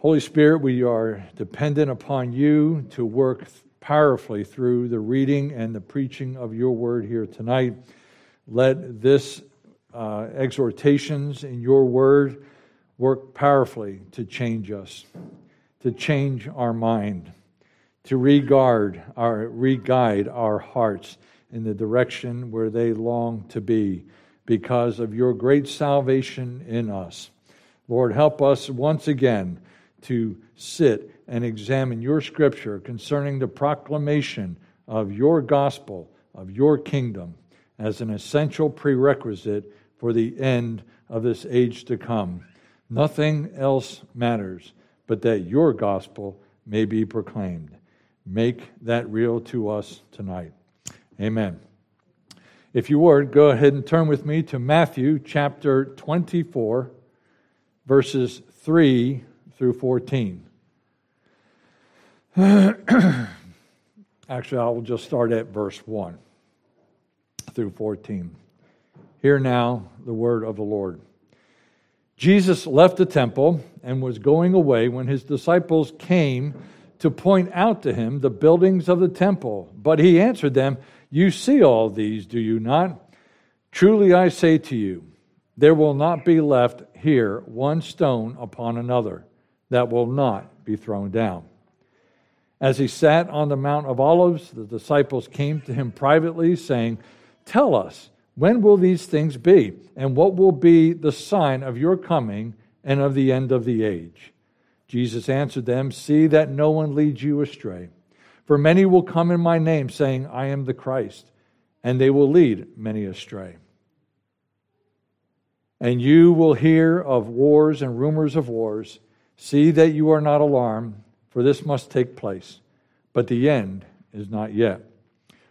Holy Spirit, we are dependent upon you to work powerfully through the reading and the preaching of your word here tonight. Let this uh, exhortations in your word work powerfully to change us, to change our mind, to regard our re-guide our hearts in the direction where they long to be because of your great salvation in us. Lord, help us once again to sit and examine your scripture concerning the proclamation of your gospel, of your kingdom, as an essential prerequisite for the end of this age to come. Nothing else matters but that your gospel may be proclaimed. Make that real to us tonight. Amen. If you would, go ahead and turn with me to Matthew chapter 24, verses 3 through 14. Actually, I will just start at verse 1 through 14. Hear now the word of the Lord. Jesus left the temple and was going away when his disciples came to point out to him the buildings of the temple. But he answered them, You see all these, do you not? Truly I say to you, there will not be left here one stone upon another that will not be thrown down. As he sat on the Mount of Olives, the disciples came to him privately, saying, Tell us, when will these things be? And what will be the sign of your coming and of the end of the age? Jesus answered them, See that no one leads you astray. For many will come in my name, saying, I am the Christ, and they will lead many astray. And you will hear of wars and rumors of wars. See that you are not alarmed, for this must take place, but the end is not yet.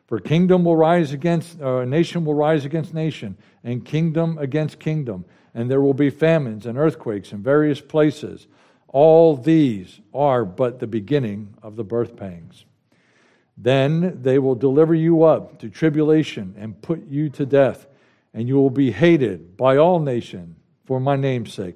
For kingdom will rise against, uh, nation will rise against nation, and kingdom against kingdom, and there will be famines and earthquakes in various places. All these are but the beginning of the birth pangs. Then they will deliver you up to tribulation and put you to death, and you will be hated by all nations for my name's sake.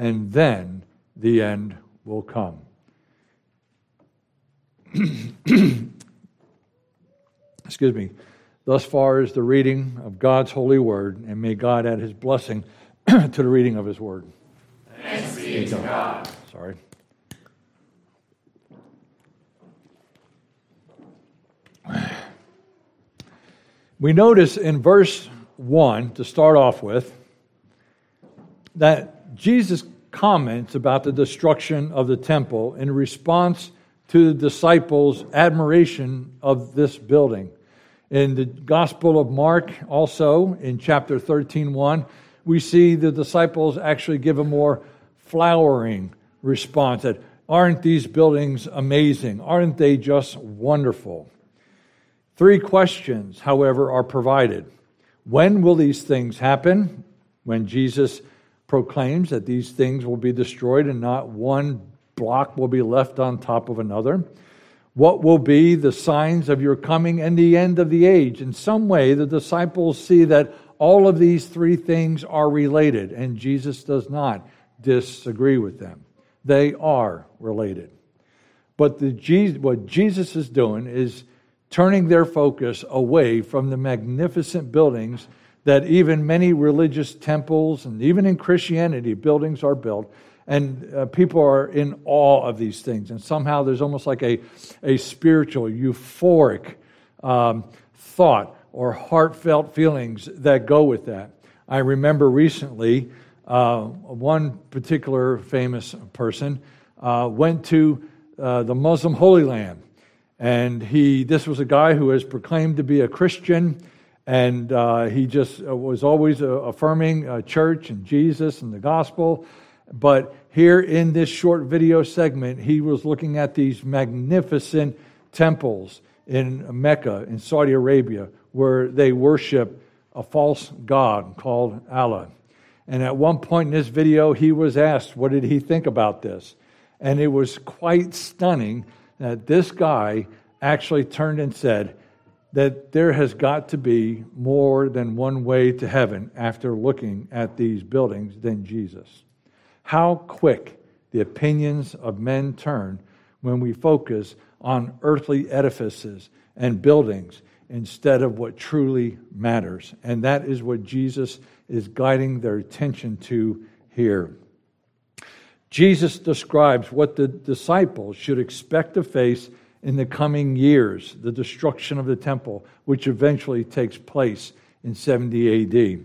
and then the end will come. Excuse me. Thus far is the reading of God's holy word, and may God add his blessing to the reading of his word. Thanks be to God. Sorry. We notice in verse 1, to start off with, that Jesus comments about the destruction of the temple in response to the disciples' admiration of this building. In the Gospel of Mark, also in chapter 13, 1, we see the disciples actually give a more flowering response that aren't these buildings amazing? Aren't they just wonderful? Three questions, however, are provided. When will these things happen? When Jesus proclaims that these things will be destroyed and not one block will be left on top of another. What will be the signs of your coming and the end of the age? In some way, the disciples see that all of these three things are related, and Jesus does not disagree with them. They are related. But the, what Jesus is doing is turning their focus away from the magnificent buildings that even many religious temples and even in Christianity, buildings are built, and uh, people are in awe of these things. And somehow there's almost like a, a spiritual, euphoric um, thought or heartfelt feelings that go with that. I remember recently uh, one particular famous person uh, went to uh, the Muslim Holy Land. And he, this was a guy who was proclaimed to be a Christian and uh, he just uh, was always uh, affirming uh, church and Jesus and the gospel. But here in this short video segment, he was looking at these magnificent temples in Mecca, in Saudi Arabia, where they worship a false god called Allah. And at one point in this video, he was asked, What did he think about this? And it was quite stunning that this guy actually turned and said that there has got to be more than one way to heaven after looking at these buildings than Jesus. How quick the opinions of men turn when we focus on earthly edifices and buildings instead of what truly matters. And that is what Jesus is guiding their attention to here. Jesus describes what the disciples should expect to face in the coming years the destruction of the temple, which eventually takes place in 70 AD.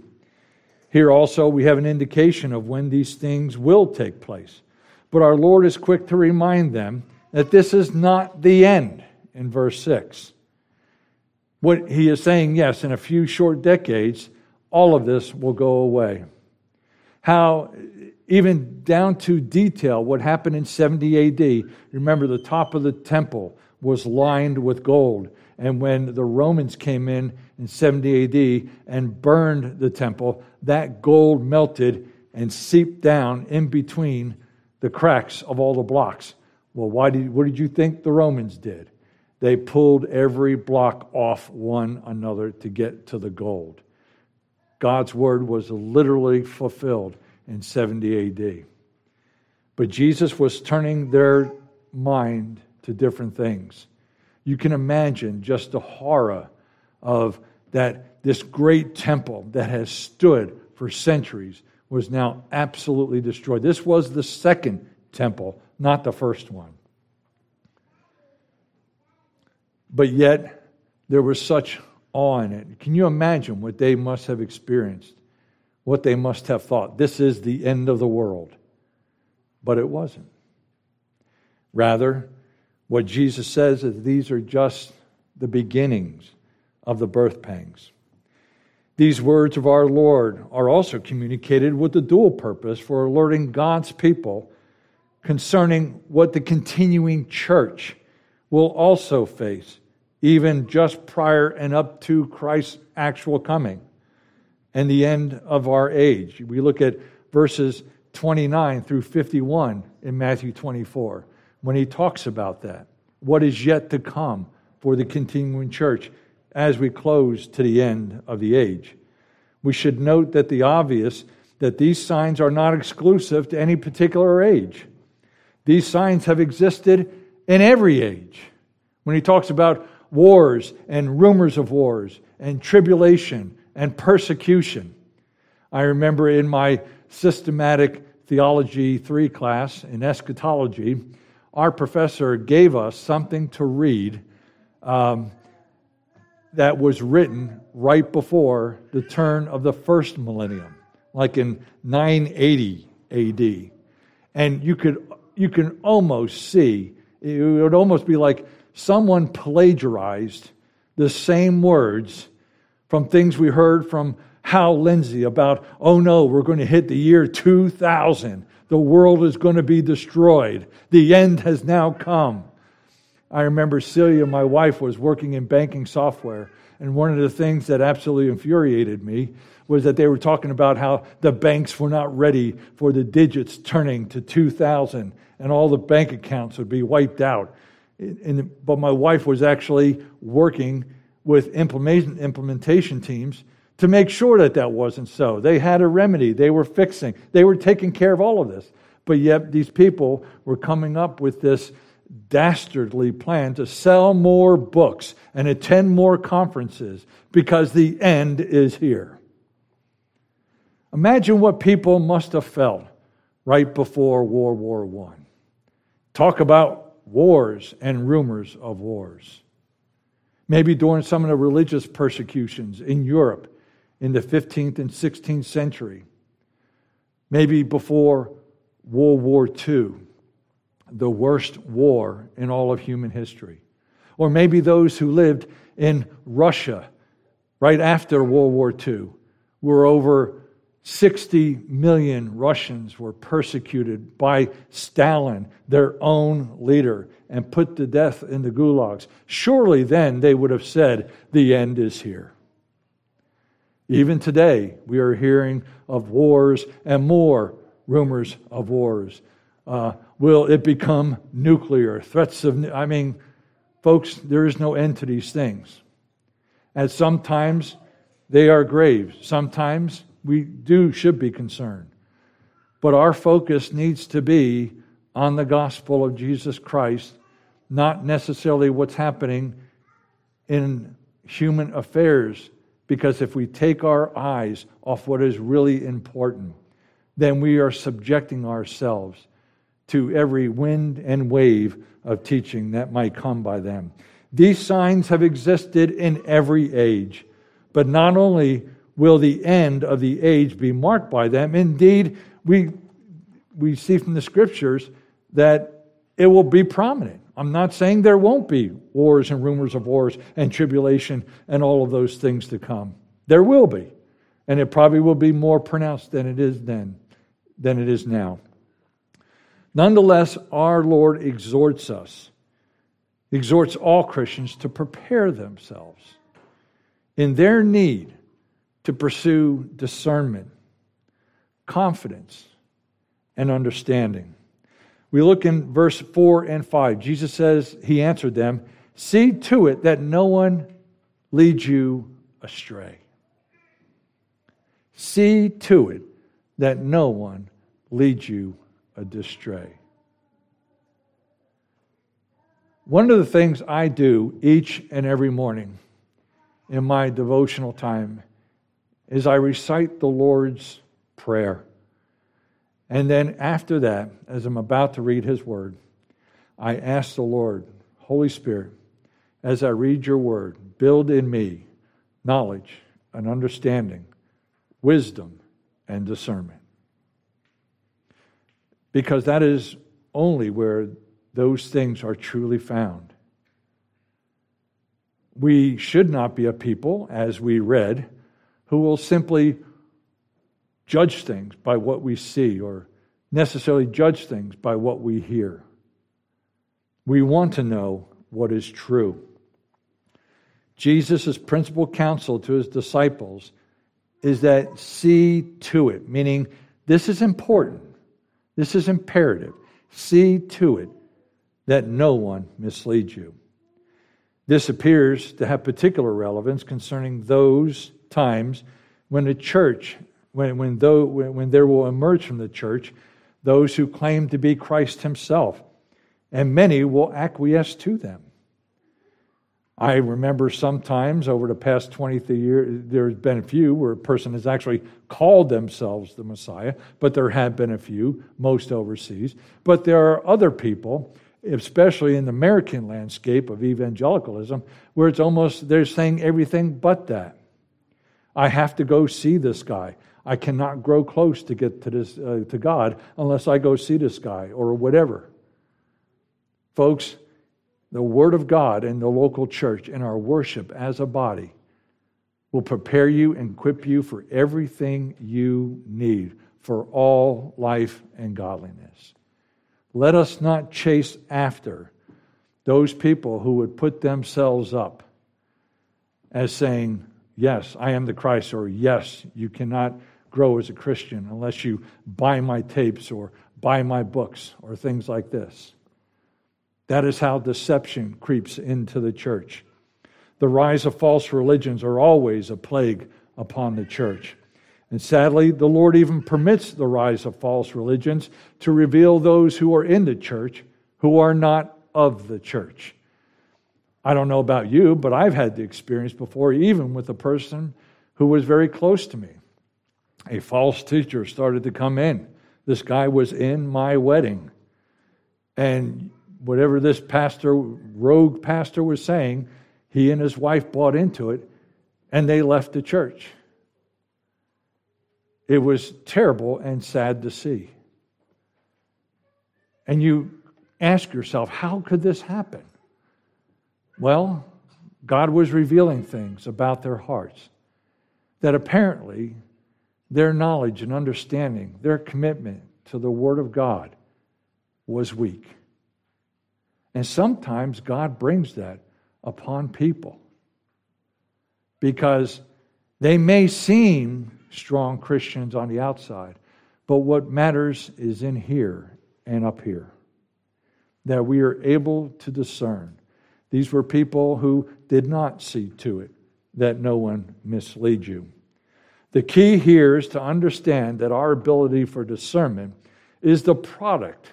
Here also, we have an indication of when these things will take place. But our Lord is quick to remind them that this is not the end in verse 6. What he is saying, yes, in a few short decades, all of this will go away. How, even down to detail, what happened in 70 AD, remember the top of the temple was lined with gold. And when the Romans came in in 70 AD and burned the temple, that gold melted and seeped down in between the cracks of all the blocks. Well, why did, what did you think the Romans did? They pulled every block off one another to get to the gold. God's word was literally fulfilled in 70 AD. But Jesus was turning their mind to different things. You can imagine just the horror of that this great temple that has stood for centuries was now absolutely destroyed. This was the second temple, not the first one. But yet, there was such awe in it. Can you imagine what they must have experienced? What they must have thought? This is the end of the world. But it wasn't. Rather, what Jesus says is these are just the beginnings of the birth pangs. These words of our Lord are also communicated with the dual purpose for alerting God's people concerning what the continuing church will also face, even just prior and up to Christ's actual coming and the end of our age. We look at verses 29 through 51 in Matthew 24 when he talks about that, what is yet to come for the continuing church as we close to the end of the age. We should note that the obvious that these signs are not exclusive to any particular age. These signs have existed in every age. When he talks about wars and rumors of wars and tribulation and persecution. I remember in my systematic theology 3 class in eschatology, our professor gave us something to read um, that was written right before the turn of the first millennium, like in 980 AD. And you could you can almost see it would almost be like someone plagiarized the same words from things we heard from Hal Lindsey about, oh no, we're going to hit the year 2000 the world is going to be destroyed. The end has now come. I remember Celia, my wife, was working in banking software, and one of the things that absolutely infuriated me was that they were talking about how the banks were not ready for the digits turning to 2000 and all the bank accounts would be wiped out. but my wife was actually working with implementation teams to make sure that that wasn't so. They had a remedy, they were fixing, they were taking care of all of this. But yet, these people were coming up with this dastardly plan to sell more books and attend more conferences because the end is here. Imagine what people must have felt right before World War I. Talk about wars and rumors of wars. Maybe during some of the religious persecutions in Europe in the 15th and 16th century, maybe before World War II, the worst war in all of human history. Or maybe those who lived in Russia right after World War II where over 60 million Russians were persecuted by Stalin, their own leader, and put to death in the gulags. Surely then they would have said, The end is here. Even today, we are hearing of wars and more rumors of wars. Uh, will it become nuclear? Threats of, I mean, folks, there is no end to these things. And sometimes they are grave. Sometimes we do should be concerned. But our focus needs to be on the gospel of Jesus Christ, not necessarily what's happening in human affairs. Because if we take our eyes off what is really important, then we are subjecting ourselves to every wind and wave of teaching that might come by them. These signs have existed in every age, but not only will the end of the age be marked by them. Indeed, we, we see from the scriptures that it will be prominent. I'm not saying there won't be wars and rumors of wars and tribulation and all of those things to come. There will be. And it probably will be more pronounced than it is then, than it is now. Nonetheless, our Lord exhorts us, exhorts all Christians to prepare themselves in their need to pursue discernment, confidence, and understanding. We look in verse 4 and 5. Jesus says, He answered them, See to it that no one leads you astray. See to it that no one leads you astray. One of the things I do each and every morning in my devotional time is I recite the Lord's Prayer. And then after that, as I'm about to read His Word, I ask the Lord, Holy Spirit, as I read your Word, build in me knowledge and understanding, wisdom and discernment. Because that is only where those things are truly found. We should not be a people, as we read, who will simply judge things by what we see or necessarily judge things by what we hear. We want to know what is true. Jesus' principal counsel to his disciples is that see to it, meaning this is important, this is imperative. See to it that no one misleads you. This appears to have particular relevance concerning those times when the church, when, when, though, when there will emerge from the church those who claim to be Christ himself, and many will acquiesce to them. I remember sometimes over the past 23 years, there's been a few where a person has actually called themselves the Messiah, but there have been a few, most overseas. But there are other people, especially in the American landscape of evangelicalism, where it's almost, they're saying everything but that. I have to go see this guy. I cannot grow close to get to this uh, to God unless I go see this guy or whatever. Folks, the word of God in the local church and our worship as a body will prepare you and equip you for everything you need for all life and godliness. Let us not chase after those people who would put themselves up as saying, Yes, I am the Christ, or yes, you cannot grow as a Christian unless you buy my tapes or buy my books or things like this. That is how deception creeps into the church. The rise of false religions are always a plague upon the church. And sadly, the Lord even permits the rise of false religions to reveal those who are in the church who are not of the church. I don't know about you, but I've had the experience before, even with a person who was very close to me. A false teacher started to come in. This guy was in my wedding. And whatever this pastor, rogue pastor, was saying, he and his wife bought into it and they left the church. It was terrible and sad to see. And you ask yourself, how could this happen? Well, God was revealing things about their hearts that apparently their knowledge and understanding, their commitment to the Word of God was weak. And sometimes God brings that upon people because they may seem strong Christians on the outside, but what matters is in here and up here. That we are able to discern. These were people who did not see to it that no one mislead you. The key here is to understand that our ability for discernment is the product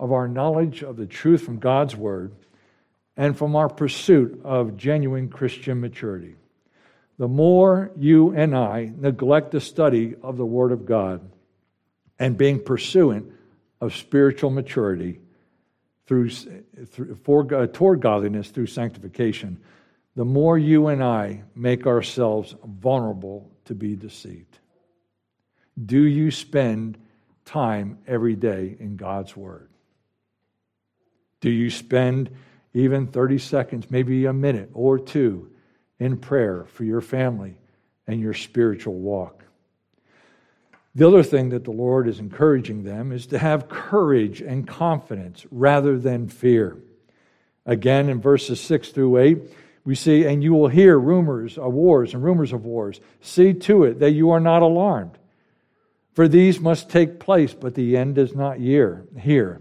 of our knowledge of the truth from God's Word and from our pursuit of genuine Christian maturity. The more you and I neglect the study of the Word of God and being pursuant of spiritual maturity through, through for, uh, toward godliness through sanctification, the more you and I make ourselves vulnerable to be deceived. Do you spend time every day in God's Word? Do you spend even 30 seconds, maybe a minute or two, in prayer for your family and your spiritual walk? The other thing that the Lord is encouraging them is to have courage and confidence rather than fear. Again, in verses 6 through 8, we see, and you will hear rumors of wars and rumors of wars. See to it that you are not alarmed. For these must take place, but the end is not here. Here.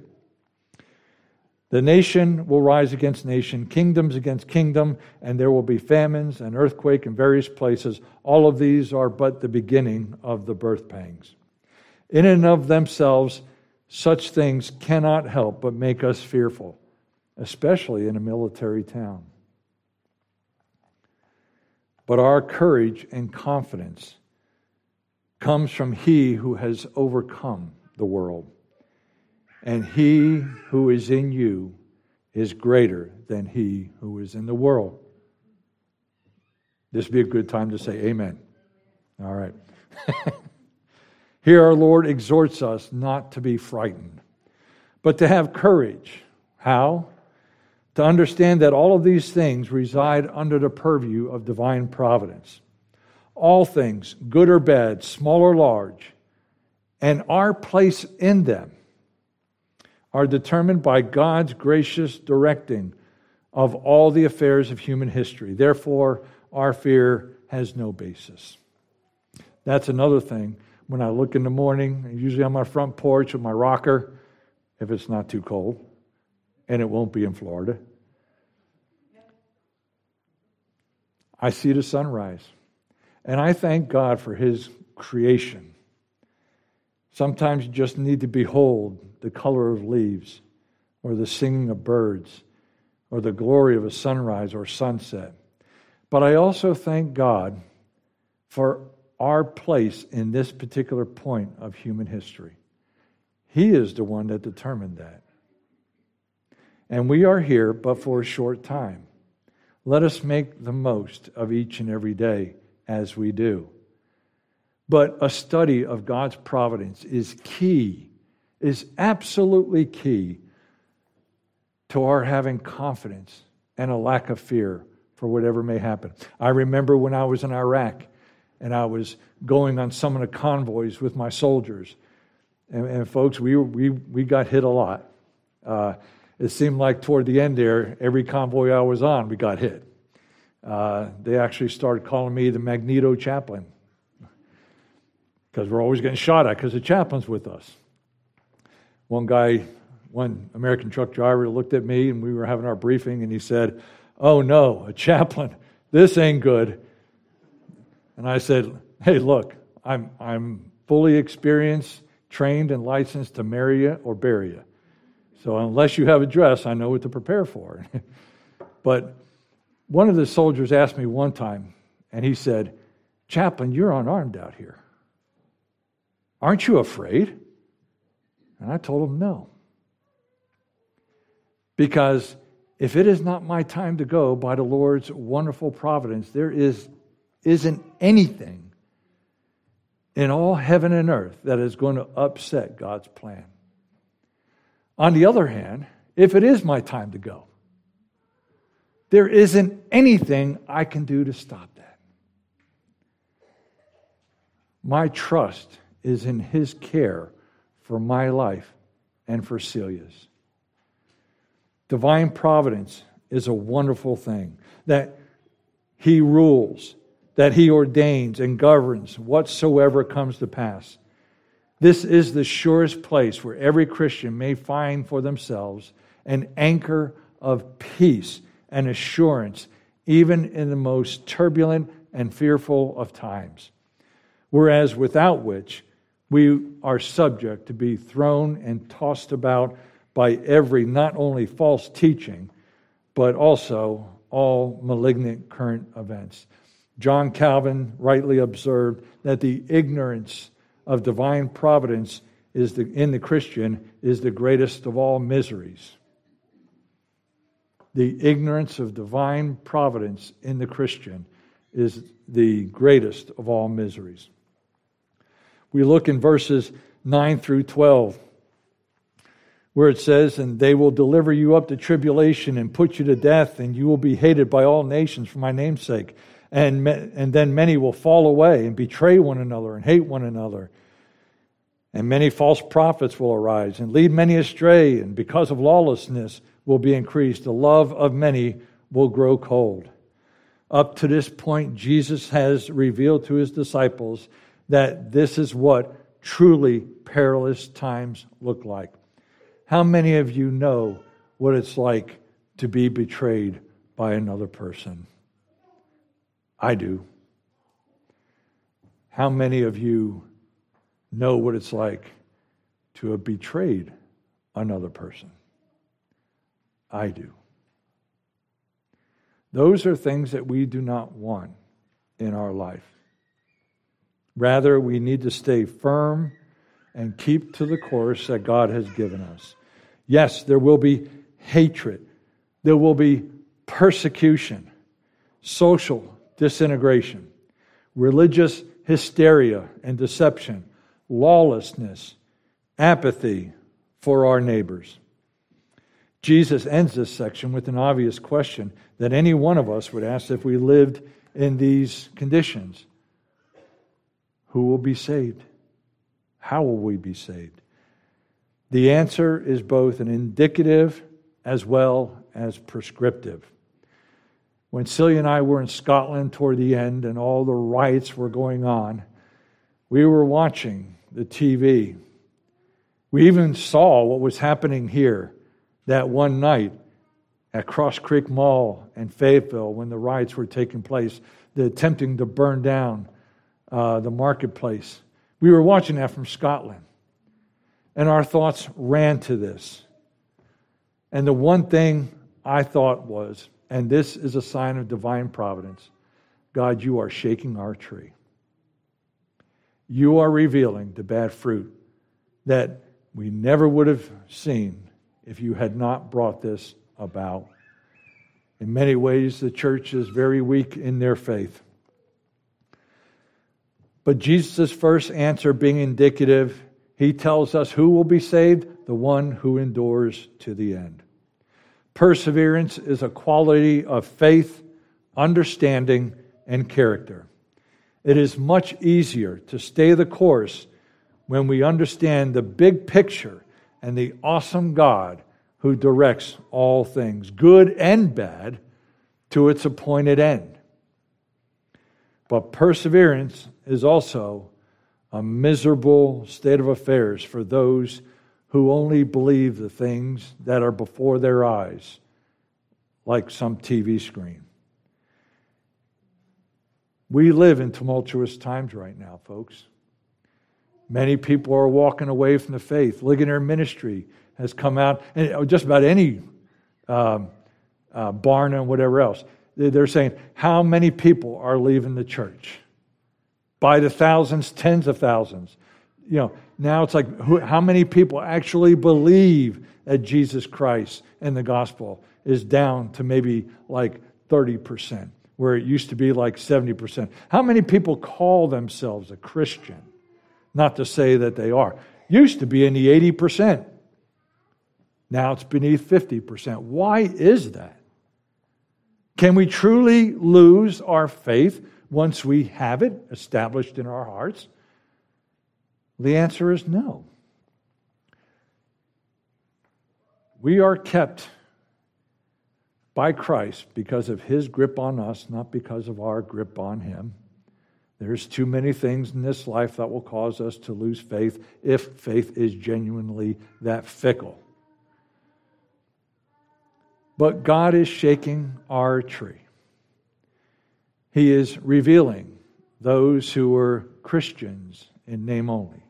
The nation will rise against nation, kingdoms against kingdom, and there will be famines and earthquake in various places. All of these are but the beginning of the birth pangs. In and of themselves, such things cannot help but make us fearful, especially in a military town. But our courage and confidence comes from He who has overcome the world and he who is in you is greater than he who is in the world. This would be a good time to say amen. All right. Here our Lord exhorts us not to be frightened, but to have courage. How? To understand that all of these things reside under the purview of divine providence. All things, good or bad, small or large, and our place in them are determined by God's gracious directing of all the affairs of human history. Therefore, our fear has no basis. That's another thing. When I look in the morning, usually on my front porch with my rocker, if it's not too cold, and it won't be in Florida, I see the sunrise. And I thank God for His creation. Sometimes you just need to behold the color of leaves, or the singing of birds, or the glory of a sunrise or sunset. But I also thank God for our place in this particular point of human history. He is the one that determined that. And we are here but for a short time. Let us make the most of each and every day as we do. But a study of God's providence is key is absolutely key to our having confidence and a lack of fear for whatever may happen. I remember when I was in Iraq and I was going on some of the convoys with my soldiers. And, and folks, we, we, we got hit a lot. Uh, it seemed like toward the end there, every convoy I was on, we got hit. Uh, they actually started calling me the Magneto chaplain because we're always getting shot at because the chaplain's with us. One guy, one American truck driver looked at me and we were having our briefing and he said, Oh no, a chaplain, this ain't good. And I said, Hey, look, I'm, I'm fully experienced, trained, and licensed to marry you or bury you. So unless you have a dress, I know what to prepare for. but one of the soldiers asked me one time, and he said, Chaplain, you're unarmed out here. Aren't you afraid? And I told him no. Because if it is not my time to go by the Lord's wonderful providence, there is, isn't anything in all heaven and earth that is going to upset God's plan. On the other hand, if it is my time to go, there isn't anything I can do to stop that. My trust is in His care for my life and for Celia's. Divine providence is a wonderful thing that He rules, that He ordains and governs whatsoever comes to pass. This is the surest place where every Christian may find for themselves an anchor of peace and assurance, even in the most turbulent and fearful of times. Whereas without which, we are subject to be thrown and tossed about by every not only false teaching, but also all malignant current events. John Calvin rightly observed that the ignorance of divine providence is the, in the Christian is the greatest of all miseries. The ignorance of divine providence in the Christian is the greatest of all miseries. We look in verses 9 through 12, where it says, And they will deliver you up to tribulation and put you to death, and you will be hated by all nations for my name's sake. And, and then many will fall away and betray one another and hate one another. And many false prophets will arise and lead many astray, and because of lawlessness will be increased. The love of many will grow cold. Up to this point, Jesus has revealed to his disciples that this is what truly perilous times look like. How many of you know what it's like to be betrayed by another person? I do. How many of you know what it's like to have betrayed another person? I do. Those are things that we do not want in our life. Rather, we need to stay firm and keep to the course that God has given us. Yes, there will be hatred, there will be persecution, social disintegration, religious hysteria and deception, lawlessness, apathy for our neighbors. Jesus ends this section with an obvious question that any one of us would ask if we lived in these conditions Who will be saved? How will we be saved? The answer is both an indicative as well as prescriptive. When Celia and I were in Scotland toward the end and all the riots were going on, we were watching the TV. We even saw what was happening here that one night at Cross Creek Mall in Fayetteville when the riots were taking place, the attempting to burn down uh, the marketplace. We were watching that from Scotland, and our thoughts ran to this. And the one thing I thought was, and this is a sign of divine providence God, you are shaking our tree. You are revealing the bad fruit that we never would have seen if you had not brought this about. In many ways, the church is very weak in their faith. But Jesus' first answer being indicative, he tells us who will be saved? The one who endures to the end. Perseverance is a quality of faith, understanding, and character. It is much easier to stay the course when we understand the big picture and the awesome God who directs all things, good and bad, to its appointed end. But perseverance is also a miserable state of affairs for those who only believe the things that are before their eyes, like some TV screen. We live in tumultuous times right now, folks. Many people are walking away from the faith. Ligonier Ministry has come out, and just about any um, uh, Barna and whatever else. They're saying, how many people are leaving the church? By the thousands, tens of thousands. You know, now it's like, who, how many people actually believe that Jesus Christ and the gospel is down to maybe like 30%, where it used to be like 70%. How many people call themselves a Christian? Not to say that they are. Used to be in the 80%. Now it's beneath 50%. Why is that? Can we truly lose our faith once we have it established in our hearts? The answer is no. We are kept by Christ because of his grip on us, not because of our grip on him. There's too many things in this life that will cause us to lose faith if faith is genuinely that fickle. But God is shaking our tree. He is revealing those who were Christians in name only.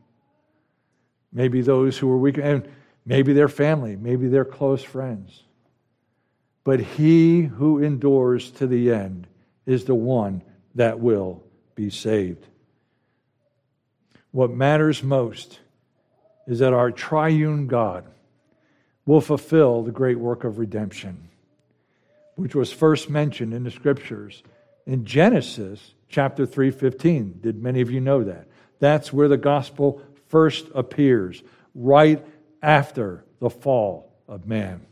Maybe those who were weak, and maybe their family, maybe their close friends. But he who endures to the end is the one that will be saved. What matters most is that our triune God will fulfill the great work of redemption, which was first mentioned in the scriptures in Genesis chapter 3:15. Did many of you know that? That's where the gospel first appears, right after the fall of man.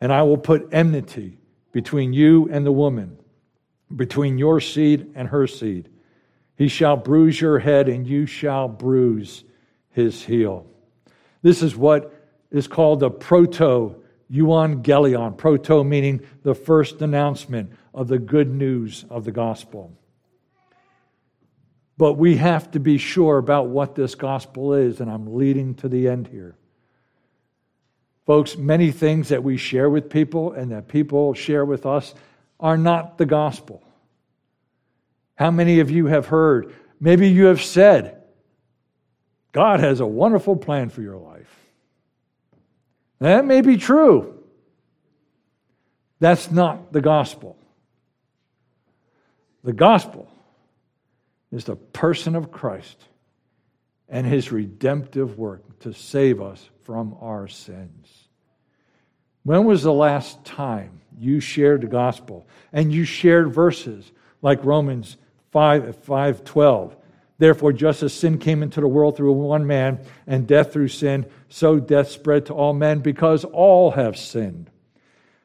And I will put enmity between you and the woman, between your seed and her seed. He shall bruise your head, and you shall bruise his heel. This is what is called the proto euangelion, proto meaning the first announcement of the good news of the gospel. But we have to be sure about what this gospel is, and I'm leading to the end here. Folks, many things that we share with people and that people share with us are not the gospel. How many of you have heard, maybe you have said, God has a wonderful plan for your life? That may be true. That's not the gospel. The gospel is the person of Christ and his redemptive work to save us from our sins. When was the last time you shared the gospel and you shared verses like Romans 5 5:12? Therefore just as sin came into the world through one man and death through sin, so death spread to all men because all have sinned.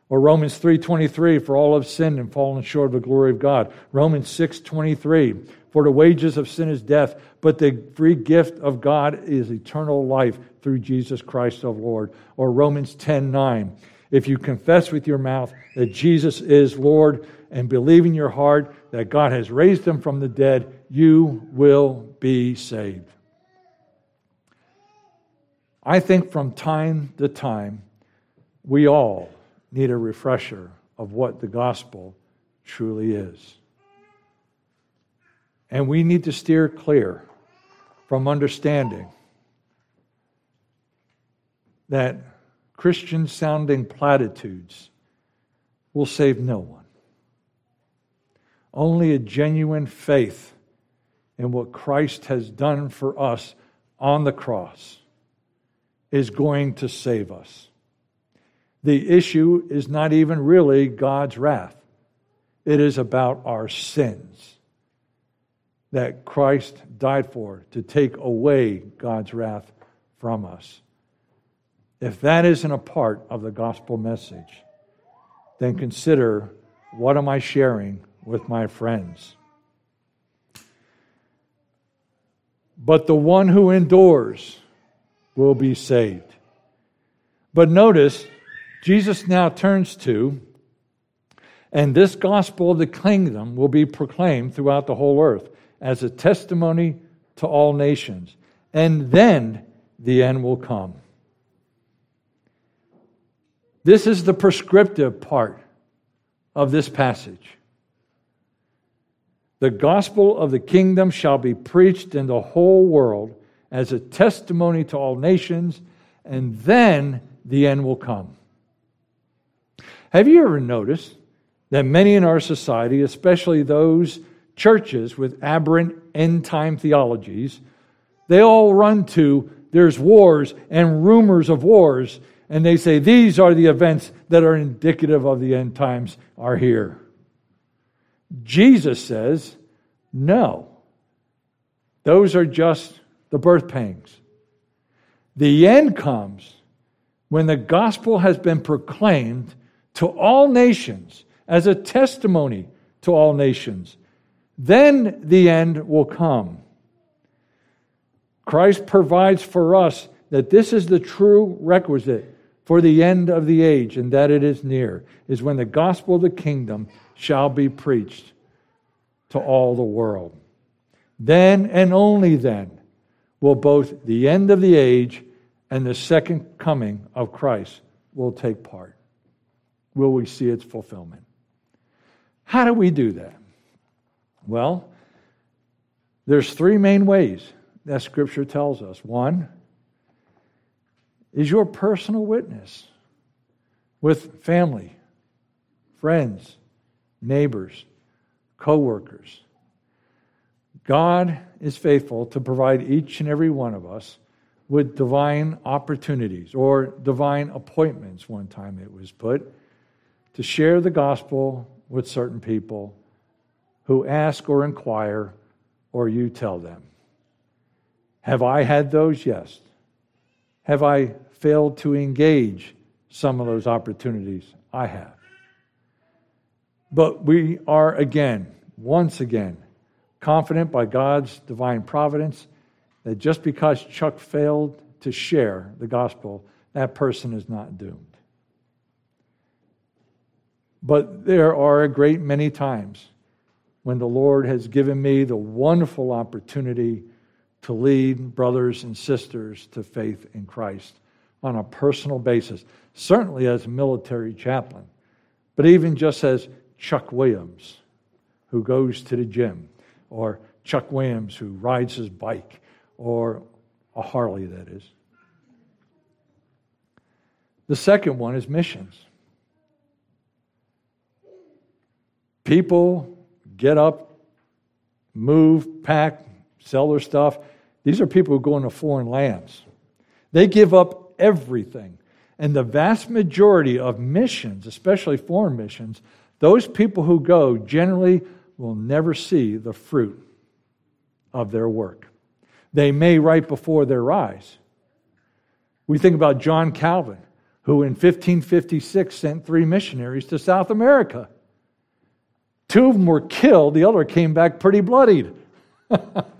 Or Romans 3:23 for all have sinned and fallen short of the glory of God. Romans 6:23 for the wages of sin is death, but the free gift of God is eternal life through Jesus Christ our Lord. Or Romans 10:9 if you confess with your mouth that Jesus is Lord and believe in your heart that God has raised him from the dead, you will be saved. I think from time to time, we all need a refresher of what the gospel truly is. And we need to steer clear from understanding that Christian sounding platitudes will save no one. Only a genuine faith in what Christ has done for us on the cross is going to save us. The issue is not even really God's wrath, it is about our sins that Christ died for to take away God's wrath from us. If that isn't a part of the gospel message, then consider what am I sharing with my friends? But the one who endures will be saved. But notice, Jesus now turns to, and this gospel of the kingdom will be proclaimed throughout the whole earth as a testimony to all nations. And then the end will come. This is the prescriptive part of this passage. The gospel of the kingdom shall be preached in the whole world as a testimony to all nations, and then the end will come. Have you ever noticed that many in our society, especially those churches with aberrant end time theologies, they all run to there's wars and rumors of wars, and they say these are the events that are indicative of the end times are here. Jesus says, no. Those are just the birth pangs. The end comes when the gospel has been proclaimed to all nations as a testimony to all nations. Then the end will come. Christ provides for us that this is the true requisite for the end of the age and that it is near, is when the gospel of the kingdom shall be preached to all the world. Then and only then will both the end of the age and the second coming of Christ will take part. Will we see its fulfillment? How do we do that? Well, there's three main ways that Scripture tells us. One is your personal witness with family, friends, neighbors, co-workers. God is faithful to provide each and every one of us with divine opportunities or divine appointments, one time it was put, to share the gospel with certain people who ask or inquire or you tell them. Have I had those? Yes. Have I failed to engage some of those opportunities? I have. But we are again, once again, confident by God's divine providence that just because Chuck failed to share the gospel, that person is not doomed. But there are a great many times when the Lord has given me the wonderful opportunity to lead brothers and sisters to faith in Christ on a personal basis, certainly as a military chaplain, but even just as Chuck Williams, who goes to the gym, or Chuck Williams, who rides his bike, or a Harley, that is. The second one is missions. People get up, move, pack, sell their stuff. These are people who go into foreign lands. They give up everything. And the vast majority of missions, especially foreign missions, those people who go generally will never see the fruit of their work. They may right before their eyes. We think about John Calvin, who in 1556 sent three missionaries to South America. Two of them were killed, the other came back pretty bloodied. that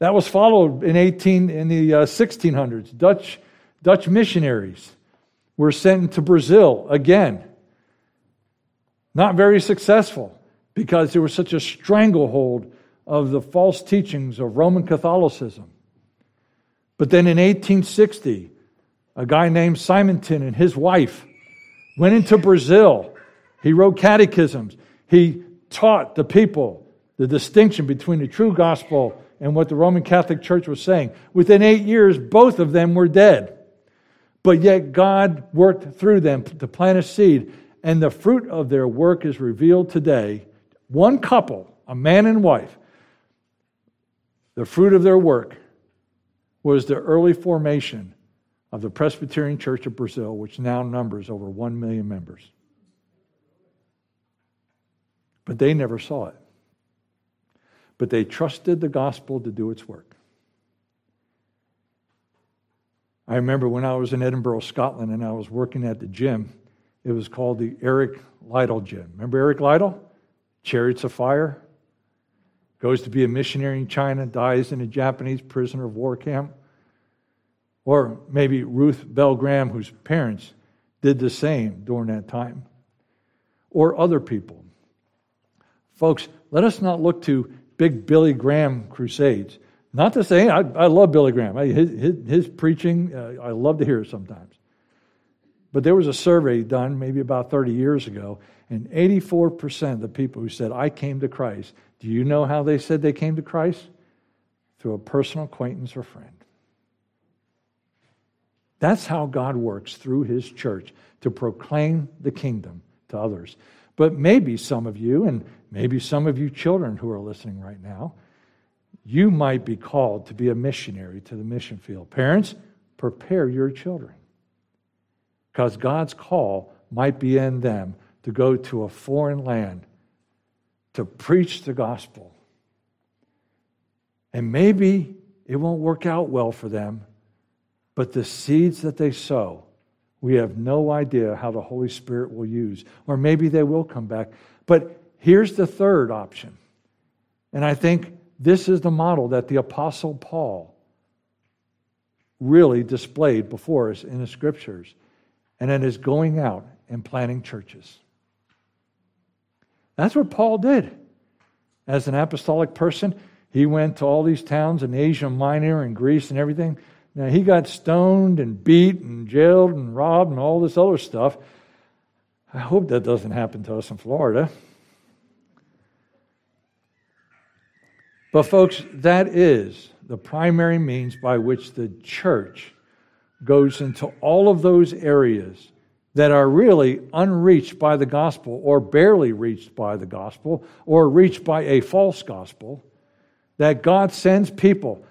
was followed in 18 in the uh, 1600s. Dutch Dutch missionaries were sent to Brazil again. Not very successful because there was such a stranglehold of the false teachings of Roman Catholicism. But then in 1860, a guy named Simonton and his wife went into Brazil. He wrote catechisms. He taught the people the distinction between the true gospel and what the Roman Catholic Church was saying. Within eight years, both of them were dead. But yet, God worked through them to plant a seed, and the fruit of their work is revealed today. One couple, a man and wife, the fruit of their work was the early formation of the Presbyterian Church of Brazil, which now numbers over 1 million members. But they never saw it. But they trusted the gospel to do its work. I remember when I was in Edinburgh, Scotland, and I was working at the gym. It was called the Eric Liddell Gym. Remember Eric Liddell? Chariots of Fire. Goes to be a missionary in China, dies in a Japanese prisoner of war camp. Or maybe Ruth Bell Graham, whose parents did the same during that time. Or other people. Folks, let us not look to big Billy Graham crusades. Not to say, I, I love Billy Graham. I, his, his, preaching, uh, I love to hear it sometimes. But there was a survey done maybe about 30 years ago, and 84% of the people who said, I came to Christ, do you know how they said they came to Christ? Through a personal acquaintance or friend. That's how God works through his church to proclaim the kingdom to others. But maybe some of you, and maybe some of you children who are listening right now, you might be called to be a missionary to the mission field. Parents, prepare your children. Because God's call might be in them to go to a foreign land to preach the gospel. And maybe it won't work out well for them, but the seeds that they sow we have no idea how the Holy Spirit will use. Or maybe they will come back. But here's the third option. And I think this is the model that the Apostle Paul really displayed before us in the scriptures. And it is going out and planting churches. That's what Paul did. As an apostolic person, he went to all these towns in Asia Minor and Greece and everything. Now, he got stoned and beat and jailed and robbed and all this other stuff. I hope that doesn't happen to us in Florida. But, folks, that is the primary means by which the church goes into all of those areas that are really unreached by the gospel or barely reached by the gospel or reached by a false gospel. That God sends people.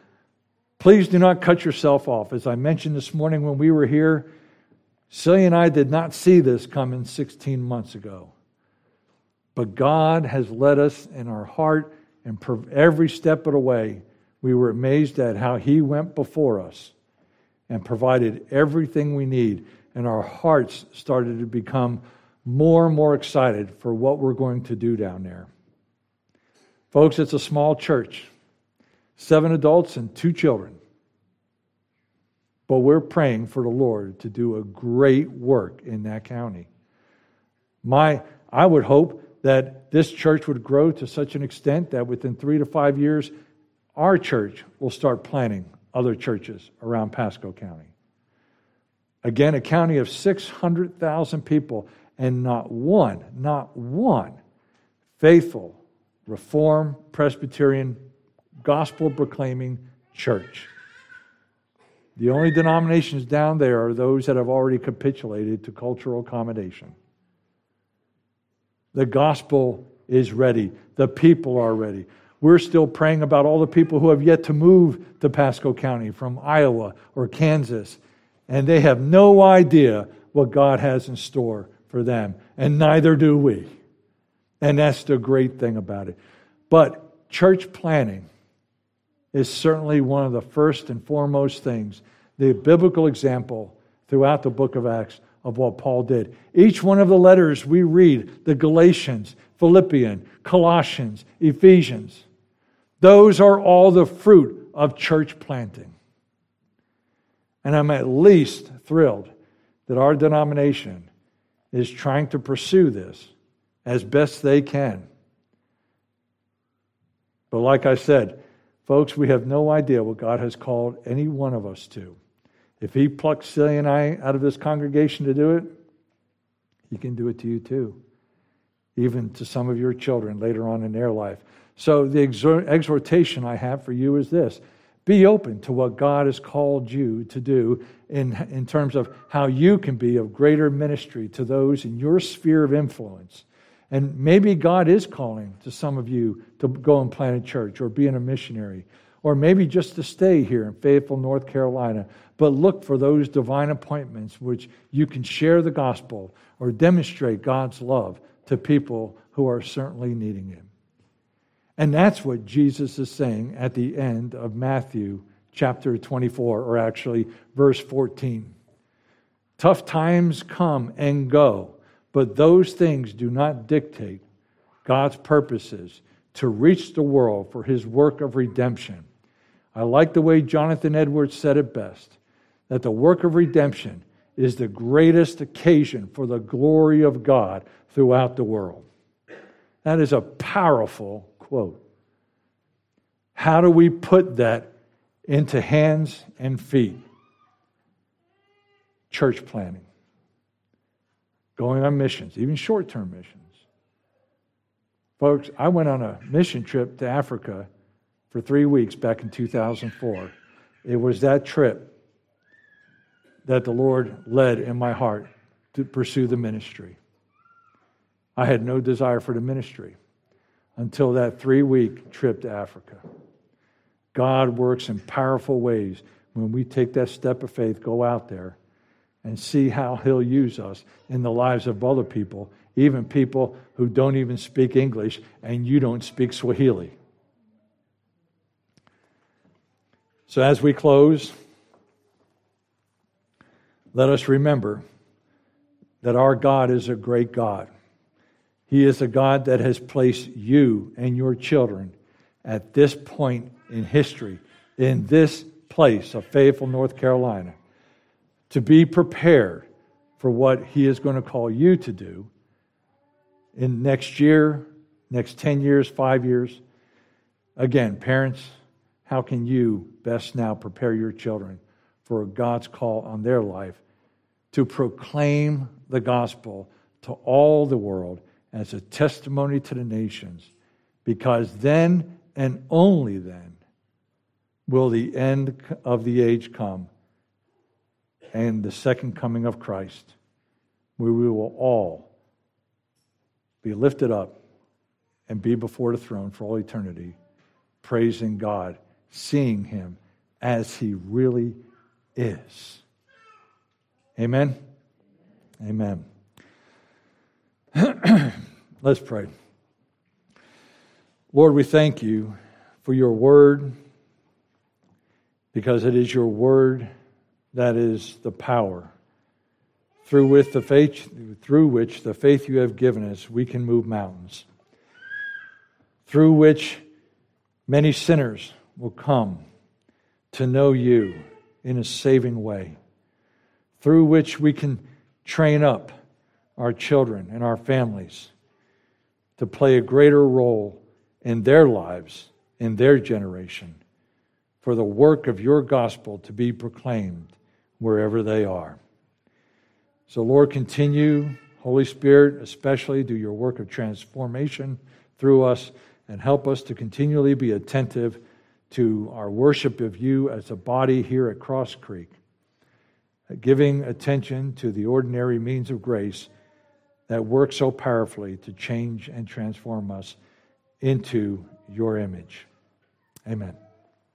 Please do not cut yourself off. As I mentioned this morning when we were here, Celia and I did not see this coming 16 months ago. But God has led us in our heart and every step of the way, we were amazed at how He went before us and provided everything we need. And our hearts started to become more and more excited for what we're going to do down there. Folks, it's a small church seven adults and two children. But we're praying for the Lord to do a great work in that county. My, I would hope that this church would grow to such an extent that within three to five years, our church will start planting other churches around Pasco County. Again, a county of 600,000 people, and not one, not one faithful, Reformed, Presbyterian, gospel proclaiming church. The only denominations down there are those that have already capitulated to cultural accommodation. The gospel is ready. The people are ready. We're still praying about all the people who have yet to move to Pasco County from Iowa or Kansas, and they have no idea what God has in store for them, and neither do we. And that's the great thing about it. But church planting is certainly one of the first and foremost things, the biblical example throughout the book of Acts of what Paul did. Each one of the letters we read, the Galatians, Philippians, Colossians, Ephesians, those are all the fruit of church planting. And I'm at least thrilled that our denomination is trying to pursue this as best they can. But like I said, folks, we have no idea what God has called any one of us to. If he plucked Celia and I out of this congregation to do it, he can do it to you too, even to some of your children later on in their life. So, the exhortation I have for you is this be open to what God has called you to do in, in terms of how you can be of greater ministry to those in your sphere of influence. And maybe God is calling to some of you to go and plant a church or be in a missionary, or maybe just to stay here in faithful North Carolina but look for those divine appointments which you can share the gospel or demonstrate God's love to people who are certainly needing it. And that's what Jesus is saying at the end of Matthew chapter 24, or actually verse 14. Tough times come and go, but those things do not dictate God's purposes to reach the world for his work of redemption. I like the way Jonathan Edwards said it best that the work of redemption is the greatest occasion for the glory of God throughout the world. That is a powerful quote. How do we put that into hands and feet? Church planting, going on missions, even short term missions. Folks, I went on a mission trip to Africa for three weeks back in 2004. It was that trip that the Lord led in my heart to pursue the ministry. I had no desire for the ministry until that three week trip to Africa. God works in powerful ways when we take that step of faith, go out there, and see how He'll use us in the lives of other people, even people who don't even speak English and you don't speak Swahili. So, as we close, let us remember that our God is a great God. He is a God that has placed you and your children at this point in history, in this place of Fayetteville, North Carolina, to be prepared for what He is going to call you to do in next year, next 10 years, five years. Again, parents, how can you best now prepare your children for God's call on their life to proclaim the gospel to all the world as a testimony to the nations? Because then and only then will the end of the age come and the second coming of Christ, where we will all be lifted up and be before the throne for all eternity, praising God, seeing Him as He really is. Amen? Amen. Let's pray. Lord, we thank you for your word because it is your word that is the power through which the faith through which the faith you have given us we can move mountains through which many sinners will come to know you in a saving way through which we can train up our children and our families to play a greater role in their lives in their generation for the work of your gospel to be proclaimed wherever they are. So, Lord, continue, Holy Spirit, especially do your work of transformation through us and help us to continually be attentive to our worship of you as a body here at Cross Creek, giving attention to the ordinary means of grace that work so powerfully to change and transform us into your image. Amen.